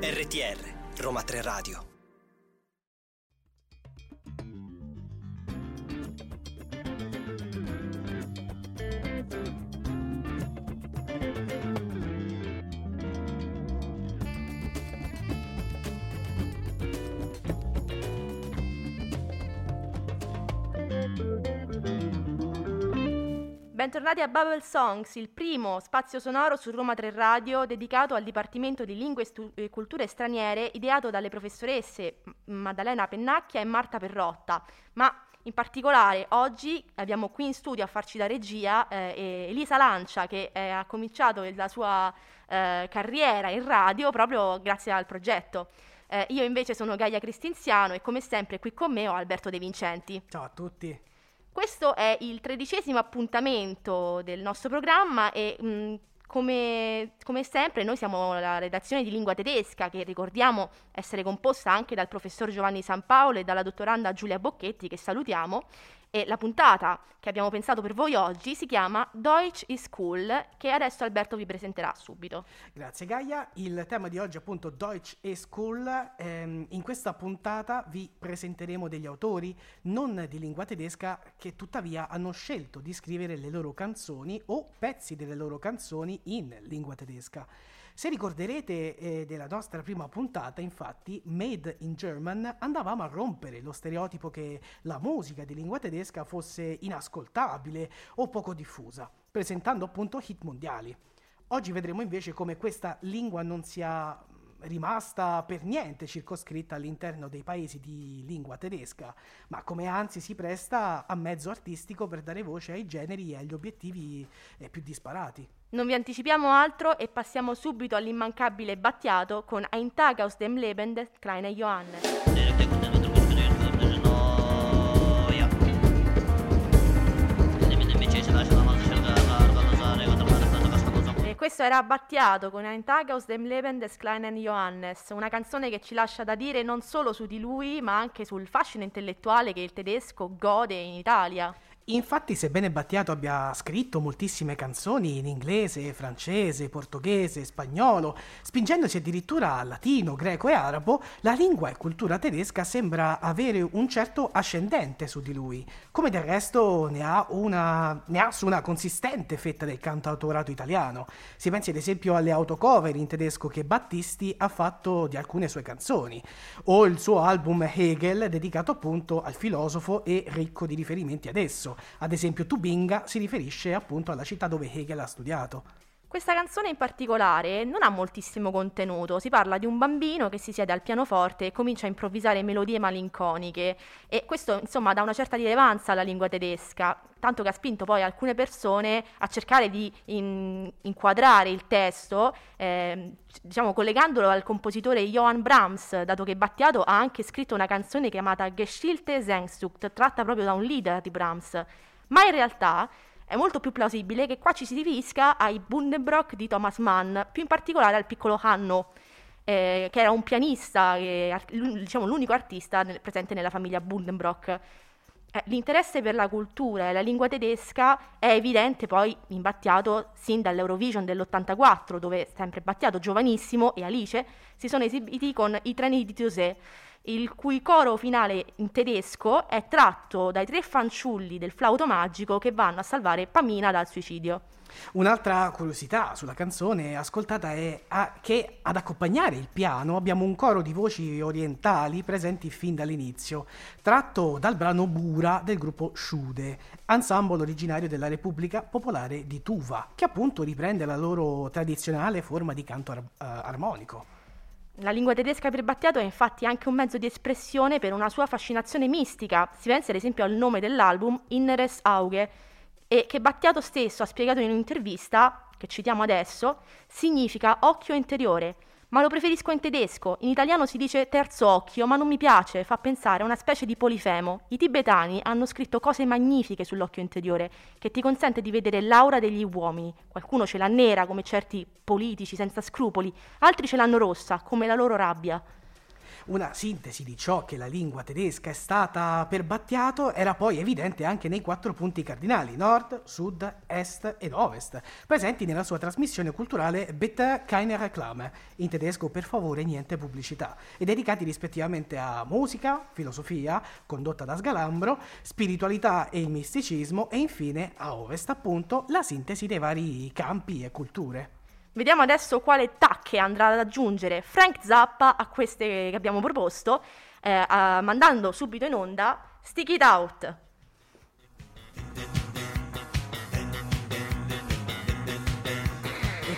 RTR, Roma 3 Radio. Bentornati a Bubble Songs, il primo spazio sonoro su Roma 3 Radio dedicato al Dipartimento di Lingue e Culture Straniere ideato dalle professoresse Maddalena Pennacchia e Marta Perrotta. Ma in particolare oggi abbiamo qui in studio a farci da regia eh, Elisa Lancia che eh, ha cominciato la sua eh, carriera in radio proprio grazie al progetto. Eh, io invece sono Gaia Cristinziano e come sempre qui con me ho Alberto De Vincenti. Ciao a tutti. Questo è il tredicesimo appuntamento del nostro programma e mh, come, come, sempre noi siamo la redazione di lingua tedesca che ricordiamo essere composta anche dal professor Giovanni San Paolo e dalla dottoranda Giulia Bocchetti che salutiamo e la puntata che abbiamo pensato per voi oggi si chiama Deutsch is Cool, che adesso Alberto vi presenterà subito. Grazie Gaia, il tema di oggi è appunto Deutsch is Cool. Ehm, in questa puntata vi presenteremo degli autori non di lingua tedesca che tuttavia hanno scelto di scrivere le loro canzoni o pezzi delle loro canzoni in lingua tedesca. Se ricorderete eh, della nostra prima puntata, infatti, Made in German, andavamo a rompere lo stereotipo che la musica di lingua tedesca fosse inascoltabile o poco diffusa, presentando appunto hit mondiali. Oggi vedremo invece come questa lingua non sia rimasta per niente circoscritta all'interno dei paesi di lingua tedesca, ma come anzi si presta a mezzo artistico per dare voce ai generi e agli obiettivi eh, più disparati. Non vi anticipiamo altro e passiamo subito all'immancabile Battiato con Ein Tag aus dem Leben des kleinen Johannes. Questo era Battiato con Ein Tag aus dem Leben des kleinen Johannes, una canzone che ci lascia da dire non solo su di lui, ma anche sul fascino intellettuale che il tedesco gode in Italia. Infatti, sebbene Battiato abbia scritto moltissime canzoni in inglese, francese, portoghese, spagnolo, spingendosi addirittura a latino, greco e arabo, la lingua e cultura tedesca sembra avere un certo ascendente su di lui, come del resto ne ha, una, ne ha su una consistente fetta del cantautorato italiano. Si pensi ad esempio alle autocover in tedesco che Battisti ha fatto di alcune sue canzoni, o il suo album Hegel dedicato appunto al filosofo e ricco di riferimenti ad esso. Ad esempio Tubinga si riferisce appunto alla città dove Hegel ha studiato. Questa canzone in particolare non ha moltissimo contenuto, si parla di un bambino che si siede al pianoforte e comincia a improvvisare melodie malinconiche e questo insomma dà una certa rilevanza alla lingua tedesca, tanto che ha spinto poi alcune persone a cercare di in, inquadrare il testo, eh, diciamo collegandolo al compositore Johann Brahms, dato che Battiato ha anche scritto una canzone chiamata Geschichte Sehnsucht, tratta proprio da un leader di Brahms, ma in realtà è molto più plausibile che qua ci si riferisca ai Buddenbrock di Thomas Mann, più in particolare al piccolo Hanno, eh, che era un pianista, eh, diciamo l'unico artista nel, presente nella famiglia Buddenbrock. Eh, l'interesse per la cultura e la lingua tedesca è evidente poi in Battiato sin dall'Eurovision dell'84, dove sempre Battiato, giovanissimo, e Alice si sono esibiti con i treni di Tosè il cui coro finale in tedesco è tratto dai tre fanciulli del flauto magico che vanno a salvare Pamina dal suicidio. Un'altra curiosità sulla canzone ascoltata è che ad accompagnare il piano abbiamo un coro di voci orientali presenti fin dall'inizio, tratto dal brano Bura del gruppo Shude, ensemble originario della Repubblica Popolare di Tuva, che appunto riprende la loro tradizionale forma di canto ar- armonico. La lingua tedesca per Battiato è infatti anche un mezzo di espressione per una sua fascinazione mistica. Si pensa ad esempio al nome dell'album Inneres Auge, e che Battiato stesso ha spiegato in un'intervista, che citiamo adesso, significa occhio interiore ma lo preferisco in tedesco. In italiano si dice terzo occhio, ma non mi piace, fa pensare a una specie di polifemo. I tibetani hanno scritto cose magnifiche sull'occhio interiore, che ti consente di vedere l'aura degli uomini. Qualcuno ce l'ha nera, come certi politici senza scrupoli, altri ce l'hanno rossa, come la loro rabbia. Una sintesi di ciò che la lingua tedesca è stata per Battiato era poi evidente anche nei quattro punti cardinali, nord, sud, est ed ovest, presenti nella sua trasmissione culturale Bitte keine Reklame, in tedesco per favore niente pubblicità, e dedicati rispettivamente a musica, filosofia, condotta da Sgalambro, spiritualità e il misticismo e infine a ovest appunto la sintesi dei vari campi e culture. Vediamo adesso quale tacche andrà ad aggiungere Frank Zappa a queste che abbiamo proposto, eh, a, mandando subito in onda Stick It Out.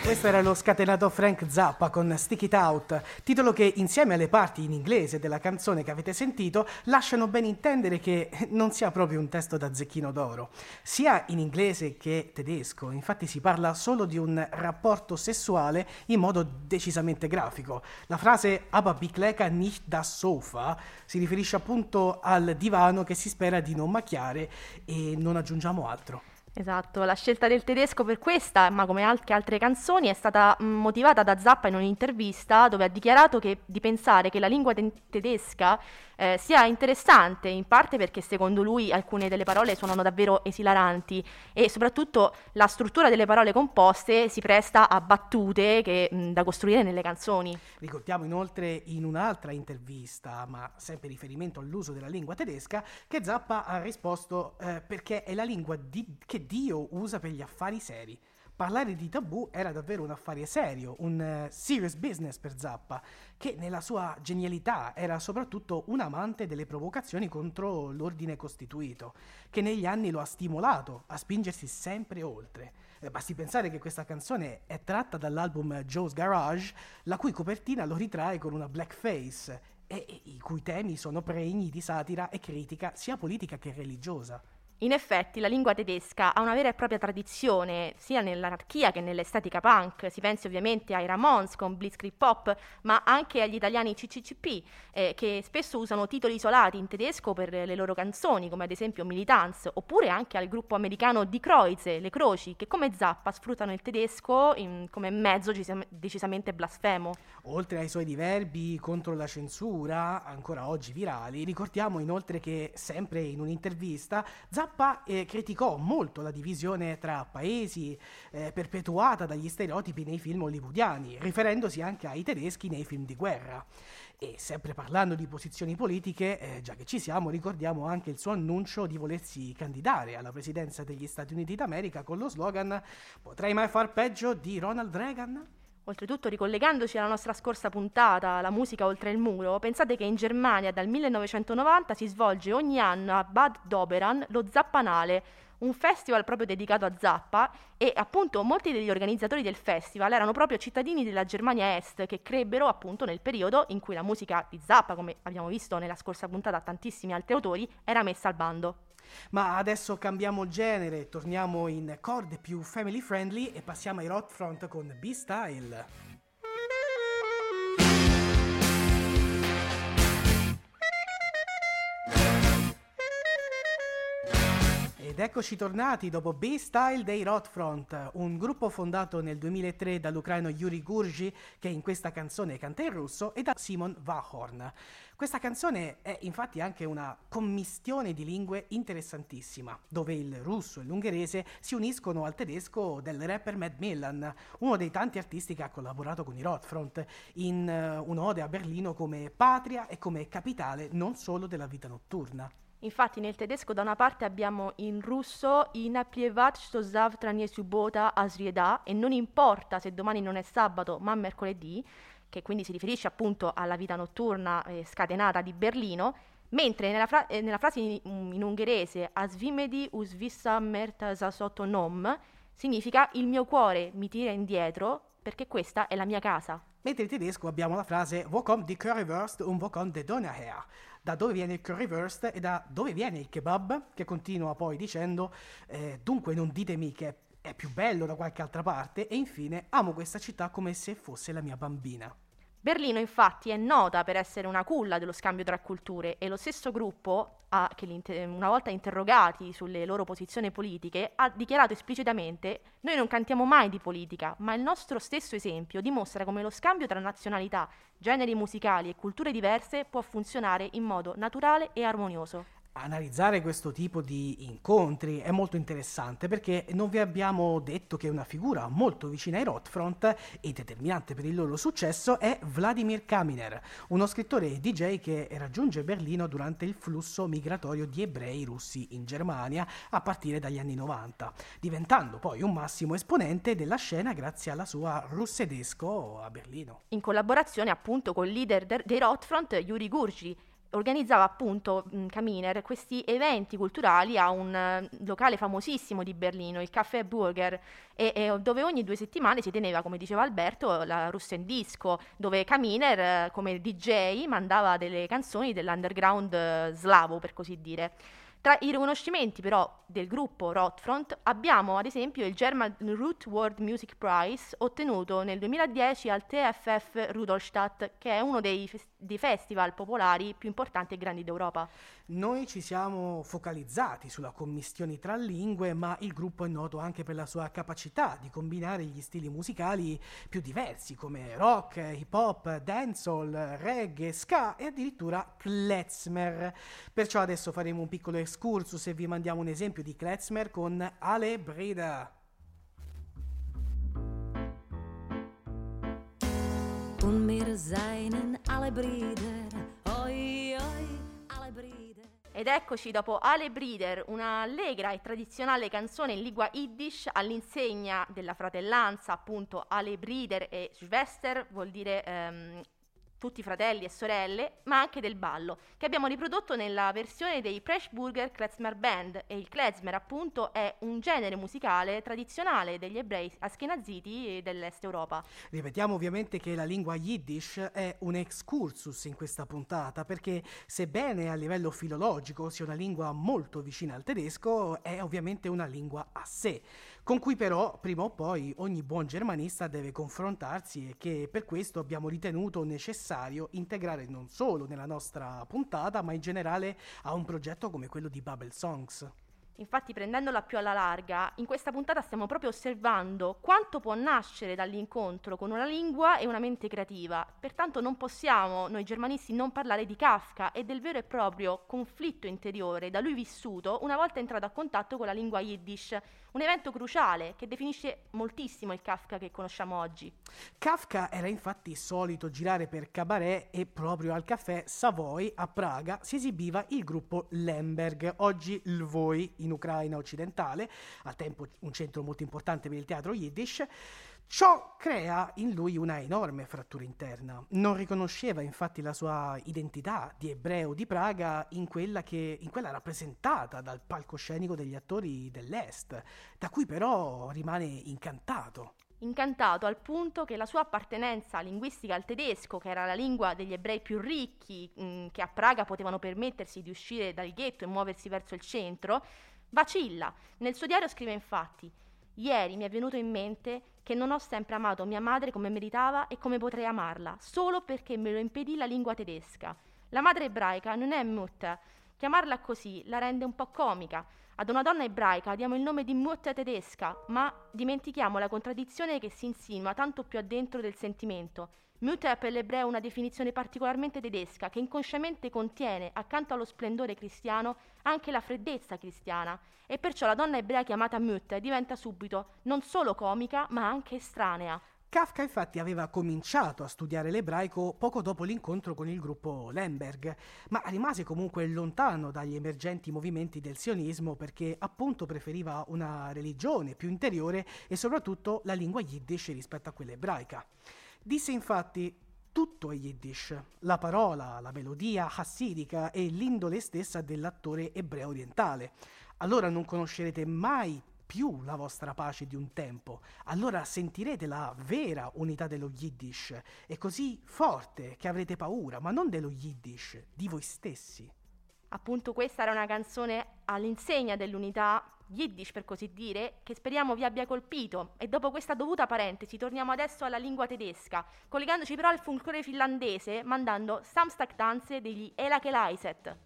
Questo era lo scatenato Frank Zappa con Stick It Out, titolo che insieme alle parti in inglese della canzone che avete sentito lasciano ben intendere che non sia proprio un testo da zecchino d'oro. Sia in inglese che tedesco, infatti si parla solo di un rapporto sessuale in modo decisamente grafico. La frase Aber Bikleka nicht das Sofa si riferisce appunto al divano che si spera di non macchiare e non aggiungiamo altro. Esatto, la scelta del tedesco per questa, ma come anche altre canzoni, è stata motivata da Zappa in un'intervista dove ha dichiarato che, di pensare che la lingua te- tedesca eh, sia interessante, in parte perché secondo lui alcune delle parole suonano davvero esilaranti e soprattutto la struttura delle parole composte si presta a battute che, mh, da costruire nelle canzoni. Ricordiamo inoltre in un'altra intervista, ma sempre riferimento all'uso della lingua tedesca, che Zappa ha risposto eh, perché è la lingua di- che Dio usa per gli affari seri. Parlare di tabù era davvero un affare serio, un uh, serious business per Zappa, che nella sua genialità era soprattutto un amante delle provocazioni contro l'ordine costituito, che negli anni lo ha stimolato a spingersi sempre oltre. Eh, basti pensare che questa canzone è tratta dall'album Joe's Garage, la cui copertina lo ritrae con una blackface e i cui temi sono pregni di satira e critica sia politica che religiosa. In effetti la lingua tedesca ha una vera e propria tradizione, sia nell'anarchia che nell'estetica punk. Si pensi ovviamente ai Ramones con Blitzkrieg Pop, ma anche agli italiani CCCP, eh, che spesso usano titoli isolati in tedesco per le loro canzoni, come ad esempio Militants, oppure anche al gruppo americano Die Kreuze, Le Croci, che come Zappa sfruttano il tedesco in, come mezzo decisamente blasfemo. Oltre ai suoi diverbi contro la censura, ancora oggi virali, ricordiamo inoltre che sempre in un'intervista Zappa Zappa eh, criticò molto la divisione tra paesi eh, perpetuata dagli stereotipi nei film hollywoodiani, riferendosi anche ai tedeschi nei film di guerra. E sempre parlando di posizioni politiche, eh, già che ci siamo, ricordiamo anche il suo annuncio di volersi candidare alla presidenza degli Stati Uniti d'America con lo slogan Potrei mai far peggio di Ronald Reagan? Oltretutto, ricollegandoci alla nostra scorsa puntata, la musica oltre il muro, pensate che in Germania dal 1990 si svolge ogni anno a Bad Doberan lo Zappanale, un festival proprio dedicato a Zappa e appunto molti degli organizzatori del festival erano proprio cittadini della Germania Est che crebbero appunto nel periodo in cui la musica di Zappa, come abbiamo visto nella scorsa puntata tantissimi altri autori, era messa al bando. Ma adesso cambiamo genere, torniamo in corde più family friendly e passiamo ai rock front con B-Style. Ed eccoci tornati dopo B-Style dei Rotfront, un gruppo fondato nel 2003 dall'ucraino Yuri Gurji, che in questa canzone canta in russo, e da Simon Vahorn. Questa canzone è infatti anche una commistione di lingue interessantissima, dove il russo e l'ungherese si uniscono al tedesco del rapper Matt Millan, uno dei tanti artisti che ha collaborato con i Rotfront, in uh, un'ode a Berlino come patria e come capitale non solo della vita notturna. Infatti nel tedesco da una parte abbiamo in russo Inaplievat što zavtra nie subota a e non importa se domani non è sabato ma mercoledì, che quindi si riferisce appunto alla vita notturna eh, scatenata di Berlino, mentre nella, fra- eh, nella frase in, in, ungherese Asvimedi usvissa mertasa sotto nom significa il mio cuore mi tira indietro perché questa è la mia casa. Mentre in tedesco abbiamo la frase Wo kommt die Currywurst und wo kommt der Donner her? Da dove viene il currywurst e da dove viene il kebab, che continua poi dicendo eh, dunque non ditemi che è più bello da qualche altra parte e infine amo questa città come se fosse la mia bambina. Berlino infatti è nota per essere una culla dello scambio tra culture e lo stesso gruppo ha, che una volta interrogati sulle loro posizioni politiche, ha dichiarato esplicitamente noi non cantiamo mai di politica, ma il nostro stesso esempio dimostra come lo scambio tra nazionalità, generi musicali e culture diverse può funzionare in modo naturale e armonioso analizzare questo tipo di incontri è molto interessante perché non vi abbiamo detto che una figura molto vicina ai Rotfront e determinante per il loro successo è Vladimir Kaminer, uno scrittore e DJ che raggiunge Berlino durante il flusso migratorio di ebrei russi in Germania a partire dagli anni 90, diventando poi un massimo esponente della scena grazie alla sua russedesco a Berlino. In collaborazione appunto con il leader dei Rotfront, Yuri Gurgi, organizzava appunto Kaminer questi eventi culturali a un uh, locale famosissimo di Berlino, il Café Burger, e, e, dove ogni due settimane si teneva, come diceva Alberto, la Russen Disco, dove Kaminer uh, come DJ mandava delle canzoni dell'underground uh, slavo, per così dire. Tra i riconoscimenti però del gruppo Rotfront abbiamo ad esempio il German Root World Music Prize ottenuto nel 2010 al TFF Rudolstadt che è uno dei, fes- dei festival popolari più importanti e grandi d'Europa. Noi ci siamo focalizzati sulla commistione tra lingue, ma il gruppo è noto anche per la sua capacità di combinare gli stili musicali più diversi come rock, hip hop, dancehall, reggae, ska e addirittura klezmer. Perciò adesso faremo un piccolo excursus e vi mandiamo un esempio di klezmer con Ale Breda. Und wir seien alle Brüder, Ed eccoci dopo Ale Brider, una allegra e tradizionale canzone in lingua Yiddish all'insegna della fratellanza, appunto Ale Brider e Schwester vuol dire ehm, tutti fratelli e sorelle, ma anche del ballo, che abbiamo riprodotto nella versione dei Preshburger Klezmer Band e il klezmer appunto è un genere musicale tradizionale degli ebrei askenaziti dell'est Europa. Ripetiamo ovviamente che la lingua Yiddish è un excursus in questa puntata perché sebbene a livello filologico sia una lingua molto vicina al tedesco, è ovviamente una lingua a sé con cui però prima o poi ogni buon germanista deve confrontarsi e che per questo abbiamo ritenuto necessario integrare non solo nella nostra puntata, ma in generale a un progetto come quello di Bubble Songs. Infatti, prendendola più alla larga, in questa puntata stiamo proprio osservando quanto può nascere dall'incontro con una lingua e una mente creativa. Pertanto non possiamo, noi germanisti, non parlare di Kafka e del vero e proprio conflitto interiore da lui vissuto una volta entrato a contatto con la lingua Yiddish, un evento cruciale che definisce moltissimo il Kafka che conosciamo oggi. Kafka era infatti solito girare per cabaret e proprio al caffè Savoy a Praga si esibiva il gruppo Lemberg, oggi Lvoi in Ucraina occidentale, al tempo un centro molto importante per il teatro Yiddish. Ciò crea in lui una enorme frattura interna. Non riconosceva infatti la sua identità di ebreo di Praga in quella, che, in quella rappresentata dal palcoscenico degli attori dell'Est, da cui però rimane incantato incantato al punto che la sua appartenenza linguistica al tedesco, che era la lingua degli ebrei più ricchi, mh, mm, che a Praga potevano permettersi di uscire dal ghetto e muoversi verso il centro, vacilla. Nel suo diario scrive infatti Ieri mi è venuto in mente che non ho sempre amato mia madre come meritava e come potrei amarla, solo perché me lo impedì la lingua tedesca. La madre ebraica non è Mutter. Chiamarla così la rende un po' comica. Ad una donna ebraica diamo il nome di Mutter tedesca, ma dimentichiamo la contraddizione che si insinua tanto più addentro del sentimento. Mutter è per l'ebreo una definizione particolarmente tedesca che inconsciamente contiene, accanto allo splendore cristiano, anche la freddezza cristiana e perciò la donna ebrea chiamata Mutter diventa subito non solo comica ma anche estranea. Kafka infatti aveva cominciato a studiare l'ebraico poco dopo l'incontro con il gruppo Lemberg, ma rimase comunque lontano dagli emergenti movimenti del sionismo perché appunto preferiva una religione più interiore e soprattutto la lingua yiddish rispetto a quella ebraica. Disse infatti tutto è Yiddish, la parola, la melodia hassidica e l'indole stessa dell'attore ebreo orientale. Allora non conoscerete mai più la vostra pace di un tempo, allora sentirete la vera unità dello Yiddish, è così forte che avrete paura, ma non dello Yiddish, di voi stessi. Appunto questa era una canzone all'insegna dell'unità Yiddish per così dire, che speriamo vi abbia colpito. E dopo questa dovuta parentesi torniamo adesso alla lingua tedesca, collegandoci però al folklore finlandese, mandando Samstag Dance degli Ela Kelaiset.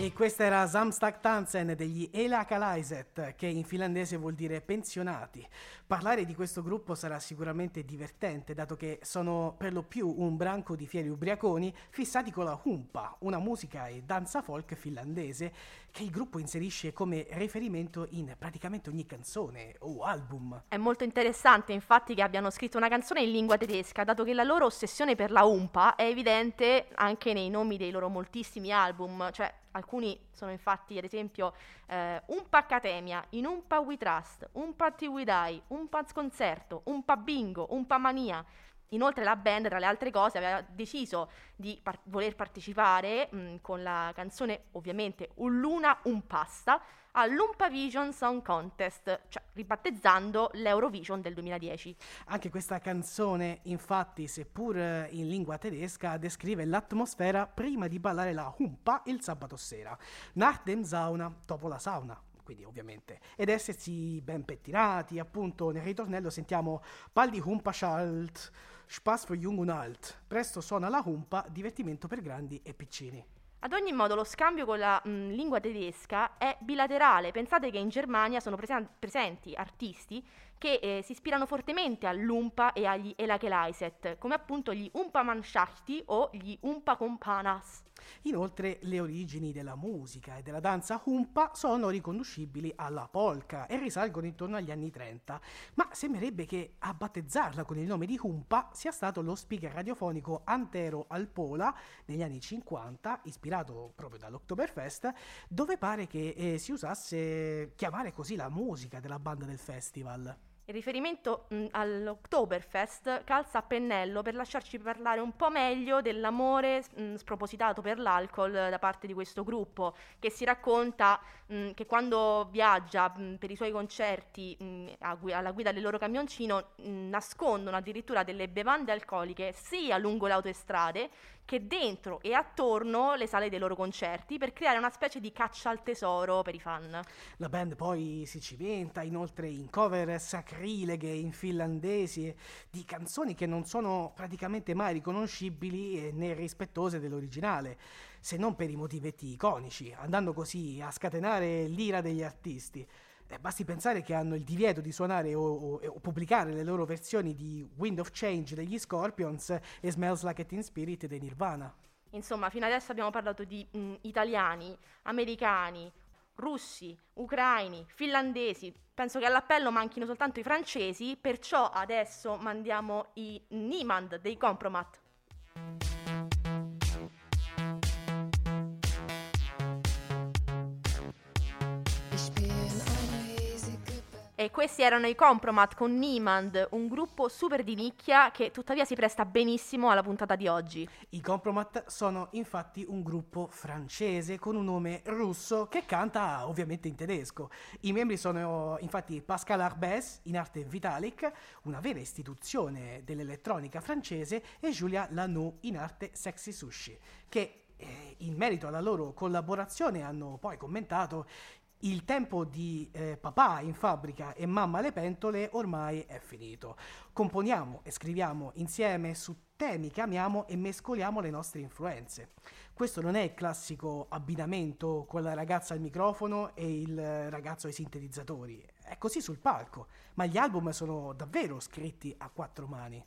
E questa era Samstag Tansen degli Elakalaiset, che in finlandese vuol dire pensionati. Parlare di questo gruppo sarà sicuramente divertente, dato che sono per lo più un branco di fieri ubriaconi fissati con la humpa, una musica e danza folk finlandese che il gruppo inserisce come riferimento in praticamente ogni canzone o album. È molto interessante infatti che abbiano scritto una canzone in lingua tedesca, dato che la loro ossessione per la humpa è evidente anche nei nomi dei loro moltissimi album, cioè alcuni sono infatti ad esempio eh, un Paccatemia, in un Pa We Trust, un Pa We Die, un Pa Sconcerto, un Pa Bingo, un Pa Mania. Inoltre la band, tra le altre cose, aveva deciso di par- voler partecipare mh, con la canzone ovviamente Un Luna, un Pasta all'Umpavision Song Contest, cioè ribattezzando l'Eurovision del 2010. Anche questa canzone, infatti, seppur in lingua tedesca, descrive l'atmosfera prima di ballare la Humpa il sabato sera. Nach dem Sauna, dopo la sauna quindi ovviamente, ed essersi ben pettinati, appunto nel ritornello sentiamo Pal di Humpa Schalt, Spaß für Jung und Alt, presto suona la humpa, divertimento per grandi e piccini. Ad ogni modo lo scambio con la mh, lingua tedesca è bilaterale. Pensate che in Germania sono presen- presenti artisti che eh, si ispirano fortemente all'Umpa e agli Elakelaiset, come appunto gli Umpamannschafti o gli Umpa Companas. Inoltre le origini della musica e della danza humpa sono riconducibili alla polka e risalgono intorno agli anni 30, ma sembrerebbe che a battezzarla con il nome di humpa sia stato lo speaker radiofonico Antero Alpola negli anni 50, ispirato proprio dall'Oktoberfest, dove pare che eh, si usasse chiamare così la musica della banda del festival. Il riferimento mh, all'Oktoberfest calza a pennello per lasciarci parlare un po' meglio dell'amore mh, spropositato per l'alcol da parte di questo gruppo, che si racconta mh, che quando viaggia per i suoi concerti gu- alla guida del loro camioncino nascondono addirittura delle bevande alcoliche sia lungo le autostrade che dentro e attorno le sale dei loro concerti per creare una specie di caccia al tesoro per i fan. La band poi si cimenta inoltre in cover sacrileghe in finlandesi di canzoni che non sono praticamente mai riconoscibili né rispettose dell'originale, se non per i motivetti iconici, andando così a scatenare l'ira degli artisti. Eh, basti pensare che hanno il divieto di suonare o, o, o, pubblicare le loro versioni di Wind of Change degli Scorpions e Smells Like a Teen Spirit dei Nirvana. Insomma, fino adesso abbiamo parlato di mh, italiani, americani, russi, ucraini, finlandesi. Penso che all'appello manchino soltanto i francesi, perciò adesso mandiamo i Niemand dei Compromat. E questi erano i Compromat con Niemand, un gruppo super di nicchia che tuttavia si presta benissimo alla puntata di oggi. I Compromat sono infatti un gruppo francese con un nome russo che canta ovviamente in tedesco. I membri sono infatti Pascal Arbès, in arte Vitalik, una vera istituzione dell'elettronica francese, e Julia Lanoux, in arte Sexy Sushi, che eh, in merito alla loro collaborazione hanno poi commentato il tempo di eh, papà in fabbrica e mamma alle pentole ormai è finito. Componiamo e scriviamo insieme su temi che amiamo e mescoliamo le nostre influenze. Questo non è il classico abbinamento con la ragazza al microfono e il ragazzo ai sintetizzatori. È così sul palco, ma gli album sono davvero scritti a quattro mani.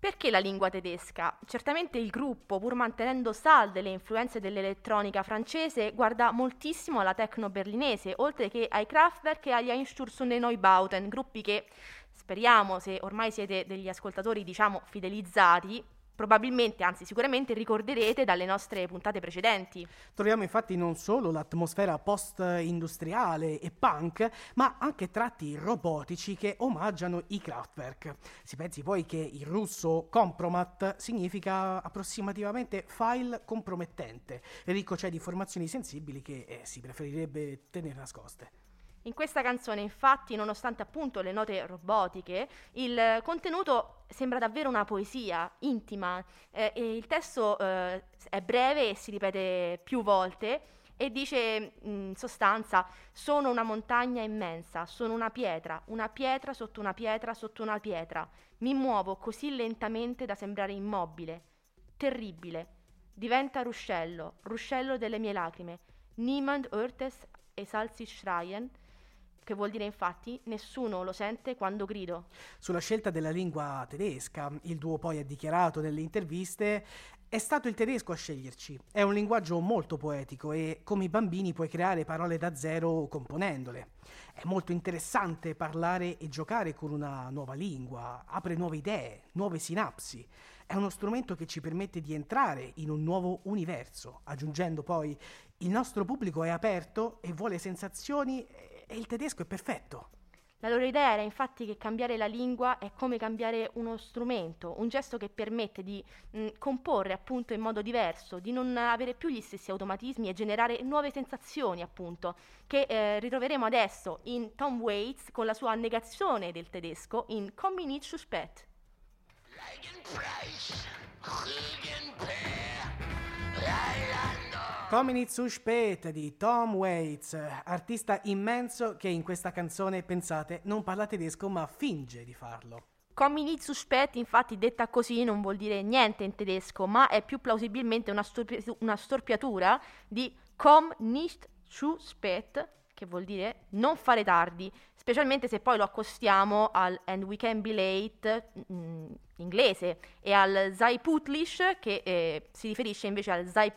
Perché la lingua tedesca? Certamente il gruppo, pur mantenendo salde le influenze dell'elettronica francese, guarda moltissimo alla techno berlinese, oltre che ai Kraftwerk e agli Einsturz und Neubauten, gruppi che speriamo, se ormai siete degli ascoltatori diciamo fidelizzati, probabilmente, anzi sicuramente ricorderete dalle nostre puntate precedenti. Troviamo infatti non solo l'atmosfera post-industriale e punk, ma anche tratti robotici che omaggiano i Kraftwerk. Si pensi poi che il russo compromat significa approssimativamente file compromettente, ricco cioè di informazioni sensibili che eh, si preferirebbe tenere nascoste. In questa canzone, infatti, nonostante appunto le note robotiche, il contenuto sembra davvero una poesia intima eh, e il testo eh, è breve e si ripete più volte e dice in sostanza sono una montagna immensa, sono una pietra, una pietra sotto una pietra sotto una pietra, mi muovo così lentamente da sembrare immobile, terribile, diventa ruscello, ruscello delle mie lacrime, Niemand hört es, es als schreien, che vuol dire infatti nessuno lo sente quando grido. Sulla scelta della lingua tedesca, il duo poi ha dichiarato nelle interviste è stato il tedesco a sceglierci. È un linguaggio molto poetico e come i bambini puoi creare parole da zero componendole. È molto interessante parlare e giocare con una nuova lingua, apre nuove idee, nuove sinapsi. È uno strumento che ci permette di entrare in un nuovo universo, aggiungendo poi il nostro pubblico è aperto e vuole sensazioni e il tedesco è perfetto. La loro idea era infatti che cambiare la lingua è come cambiare uno strumento, un gesto che permette di mh, comporre appunto in modo diverso, di non avere più gli stessi automatismi e generare nuove sensazioni appunto, che eh, ritroveremo adesso in Tom Waits con la sua negazione del tedesco in Komm nicht zu spät. Coming zu spät di Tom Waits, artista immenso che in questa canzone, pensate, non parla tedesco ma finge di farlo. Coming zu spät, infatti, detta così non vuol dire niente in tedesco, ma è più plausibilmente una, storpi- una storpiatura di Komm nicht zu spät, che vuol dire non fare tardi, specialmente se poi lo accostiamo al And we can be late mh, mm, inglese e al sei che eh, si riferisce invece al sei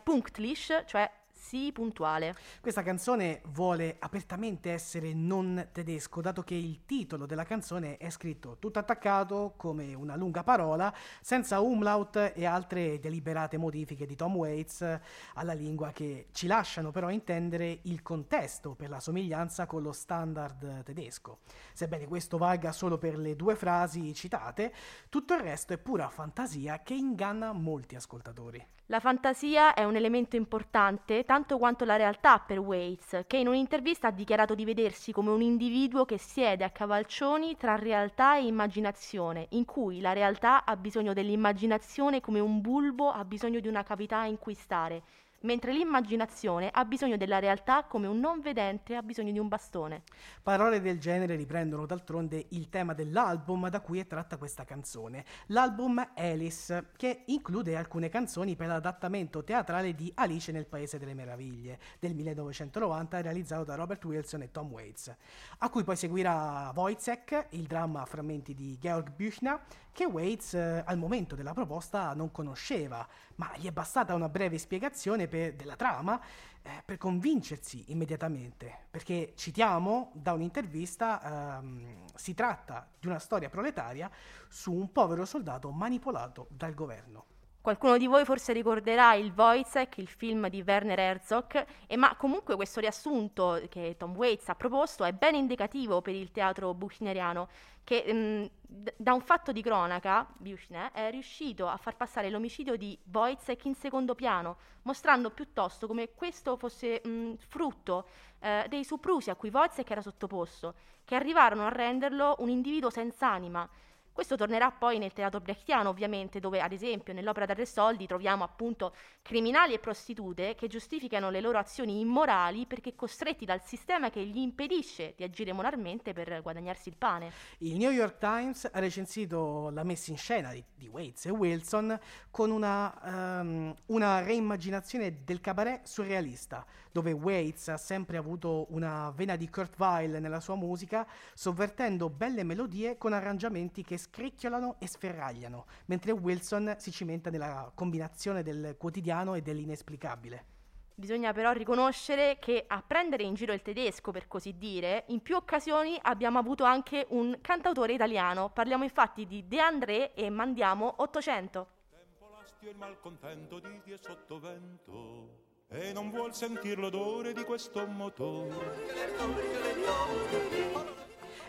cioè sì puntuale. Questa canzone vuole apertamente essere non tedesco, dato che il titolo della canzone è scritto tutto attaccato come una lunga parola, senza umlaut e altre deliberate modifiche di Tom Waits alla lingua che ci lasciano però intendere il contesto per la somiglianza con lo standard tedesco. Sebbene questo valga solo per le due frasi citate, tutto il resto è pura fantasia che inganna molti ascoltatori. La fantasia è un elemento importante tanto quanto la realtà per Waits, che in un'intervista ha dichiarato di vedersi come un individuo che siede a cavalcioni tra realtà e immaginazione, in cui la realtà ha bisogno dell'immaginazione come un bulbo ha bisogno di una cavità in cui stare, mentre l'immaginazione ha bisogno della realtà come un non vedente ha bisogno di un bastone. Parole del genere riprendono d'altronde il tema dell'album da cui è tratta questa canzone, l'album Alice, che include alcune canzoni per l'adattamento teatrale di Alice nel Paese delle Meraviglie del 1990 realizzato da Robert Wilson e Tom Waits, a cui poi seguirà Wojciech, il dramma a frammenti di Georg Büchner, che Waits eh, al momento della proposta non conosceva, ma gli è bastata una breve spiegazione per, della trama eh, per convincersi immediatamente, perché citiamo da un'intervista, ehm, si tratta di una storia proletaria su un povero soldato manipolato dal governo. Qualcuno di voi forse ricorderà il Wojciech, il film di Werner Herzog, e ma comunque questo riassunto che Tom Waits ha proposto è ben indicativo per il teatro buchneriano, che mh, mm, da un fatto di cronaca, Buchner è riuscito a far passare l'omicidio di Wojciech in secondo piano, mostrando piuttosto come questo fosse mh, mm, frutto eh, dei soprusi a cui Wojciech era sottoposto, che arrivarono a renderlo un individuo senza anima, questo tornerà poi nel teatro brechtiano, ovviamente, dove ad esempio nell'opera del Re Soldi troviamo appunto criminali e prostitute che giustificano le loro azioni immorali perché costretti dal sistema che gli impedisce di agire moralmente per guadagnarsi il pane. Il New York Times ha recensito la messa in scena di, di Waits e Wilson con una, um, una reimmaginazione del cabaret surrealista, dove Waits ha sempre avuto una vena di Kurt Weill nella sua musica, sovvertendo belle melodie con arrangiamenti che scricchiolano e sferragliano, mentre Wilson si cimenta nella combinazione del quotidiano e dell'inesplicabile. Bisogna però riconoscere che a prendere in giro il tedesco, per così dire, in più occasioni abbiamo avuto anche un cantautore italiano. Parliamo infatti di De André e mandiamo 800. Tempo l'astio il malcontento di Dio sottovento e non vuol sentire l'odore di questo motore.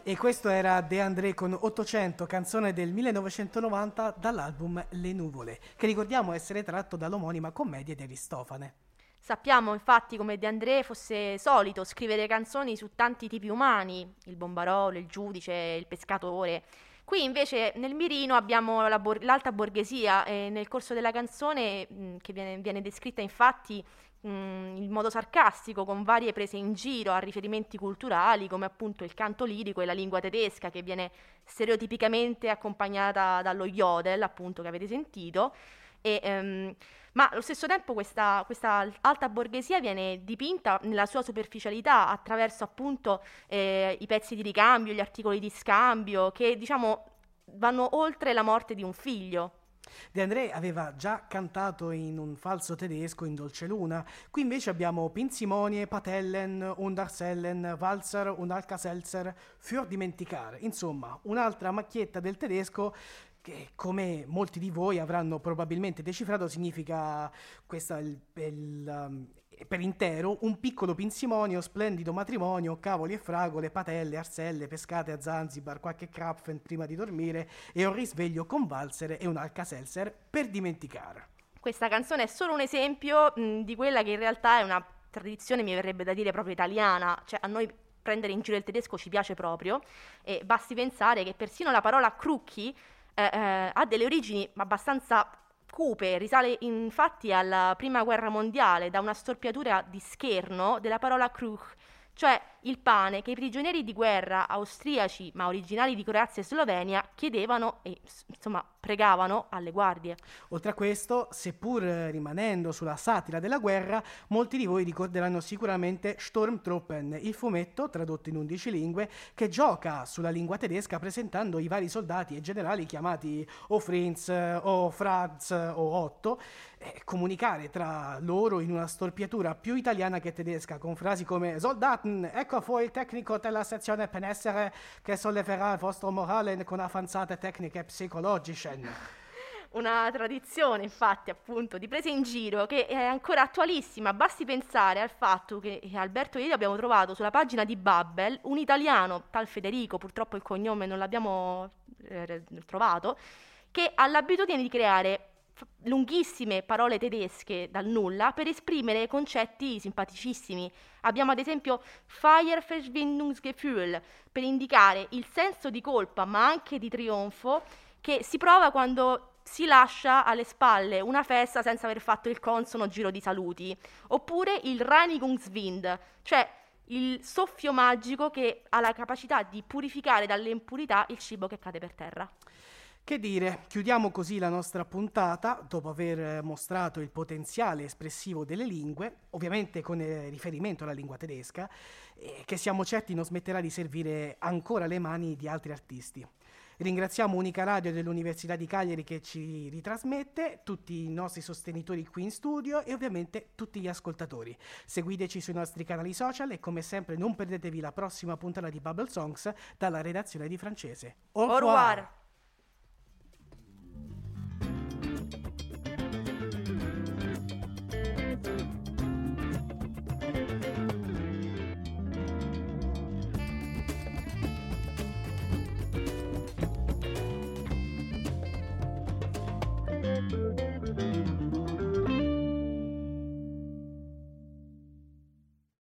E questo era De André con 800, canzone del 1990 dall'album Le nuvole, che ricordiamo essere tratto dall'omonima commedia di Aristofane. Sappiamo infatti come De André fosse solito scrivere canzoni su tanti tipi umani, il bombarolo, il giudice, il pescatore. Qui invece nel mirino abbiamo la bor- l'alta borghesia e nel corso della canzone, mh, che viene, viene descritta infatti in modo sarcastico, con varie prese in giro a riferimenti culturali, come appunto il canto lirico e la lingua tedesca, che viene stereotipicamente accompagnata dallo yodel, appunto, che avete sentito. E, um, ma allo stesso tempo questa, questa, alta borghesia viene dipinta nella sua superficialità attraverso appunto eh, i pezzi di ricambio, gli articoli di scambio, che diciamo vanno oltre la morte di un figlio. De André aveva già cantato in un falso tedesco in Dolce Luna, qui invece abbiamo Pinzimonie, Patellen, Undarsellen, Walzer und Alka-Seltzer, für dimenticare, insomma un'altra macchietta del tedesco che come molti di voi avranno probabilmente decifrato. Significa questa il, il, um, per intero un piccolo pinsimonio, splendido matrimonio, cavoli e fragole, patelle, arselle, pescate a Zanzibar, qualche krapfen prima di dormire e un risveglio con valsere e un alcaselser per dimenticare. Questa canzone è solo un esempio mh, di quella che in realtà è una tradizione, mi verrebbe da dire, proprio italiana, cioè a noi prendere in giro il tedesco ci piace proprio e basti pensare che persino la parola crucchi eh, eh, ha delle origini abbastanza cupe, risale infatti alla prima guerra mondiale da una storpiatura di scherno della parola Kruch, cioè il pane che i prigionieri di guerra austriaci ma originali di Croazia e Slovenia chiedevano e insomma pregavano alle guardie. Oltre a questo, seppur rimanendo sulla satira della guerra, molti di voi ricorderanno sicuramente Sturmtruppen, il fumetto tradotto in 11 lingue che gioca sulla lingua tedesca presentando i vari soldati e generali chiamati o Fritz o Franz o Otto e comunicare tra loro in una storpiatura più italiana che tedesca con frasi come Soldaten, ecco fu il tecnico della sezione Penessere che solleverà il vostro morale con avanzate tecniche psicologiche. Una tradizione, infatti, appunto, di presa in giro che è ancora attualissima. Basti pensare al fatto che Alberto e io abbiamo trovato sulla pagina di Babbel un italiano, tal Federico, purtroppo il cognome non l'abbiamo eh, trovato, che ha l'abitudine di creare lunghissime parole tedesche dal nulla per esprimere concetti simpaticissimi. Abbiamo ad esempio Feierverschwindungsgefühl per indicare il senso di colpa ma anche di trionfo che si prova quando si lascia alle spalle una festa senza aver fatto il consono giro di saluti, oppure il Reinigungswind, cioè il soffio magico che ha la capacità di purificare dalle impurità il cibo che cade per terra. Che dire, chiudiamo così la nostra puntata dopo aver mostrato il potenziale espressivo delle lingue, ovviamente con eh, riferimento alla lingua tedesca, eh, che siamo certi non smetterà di servire ancora le mani di altri artisti. Ringraziamo Unica Radio dell'Università di Cagliari che ci ritrasmette, tutti i nostri sostenitori qui in studio e ovviamente tutti gli ascoltatori. Seguiteci sui nostri canali social e come sempre non perdetevi la prossima puntata di Bubble Songs dalla redazione di francese. Au revoir! Au revoir.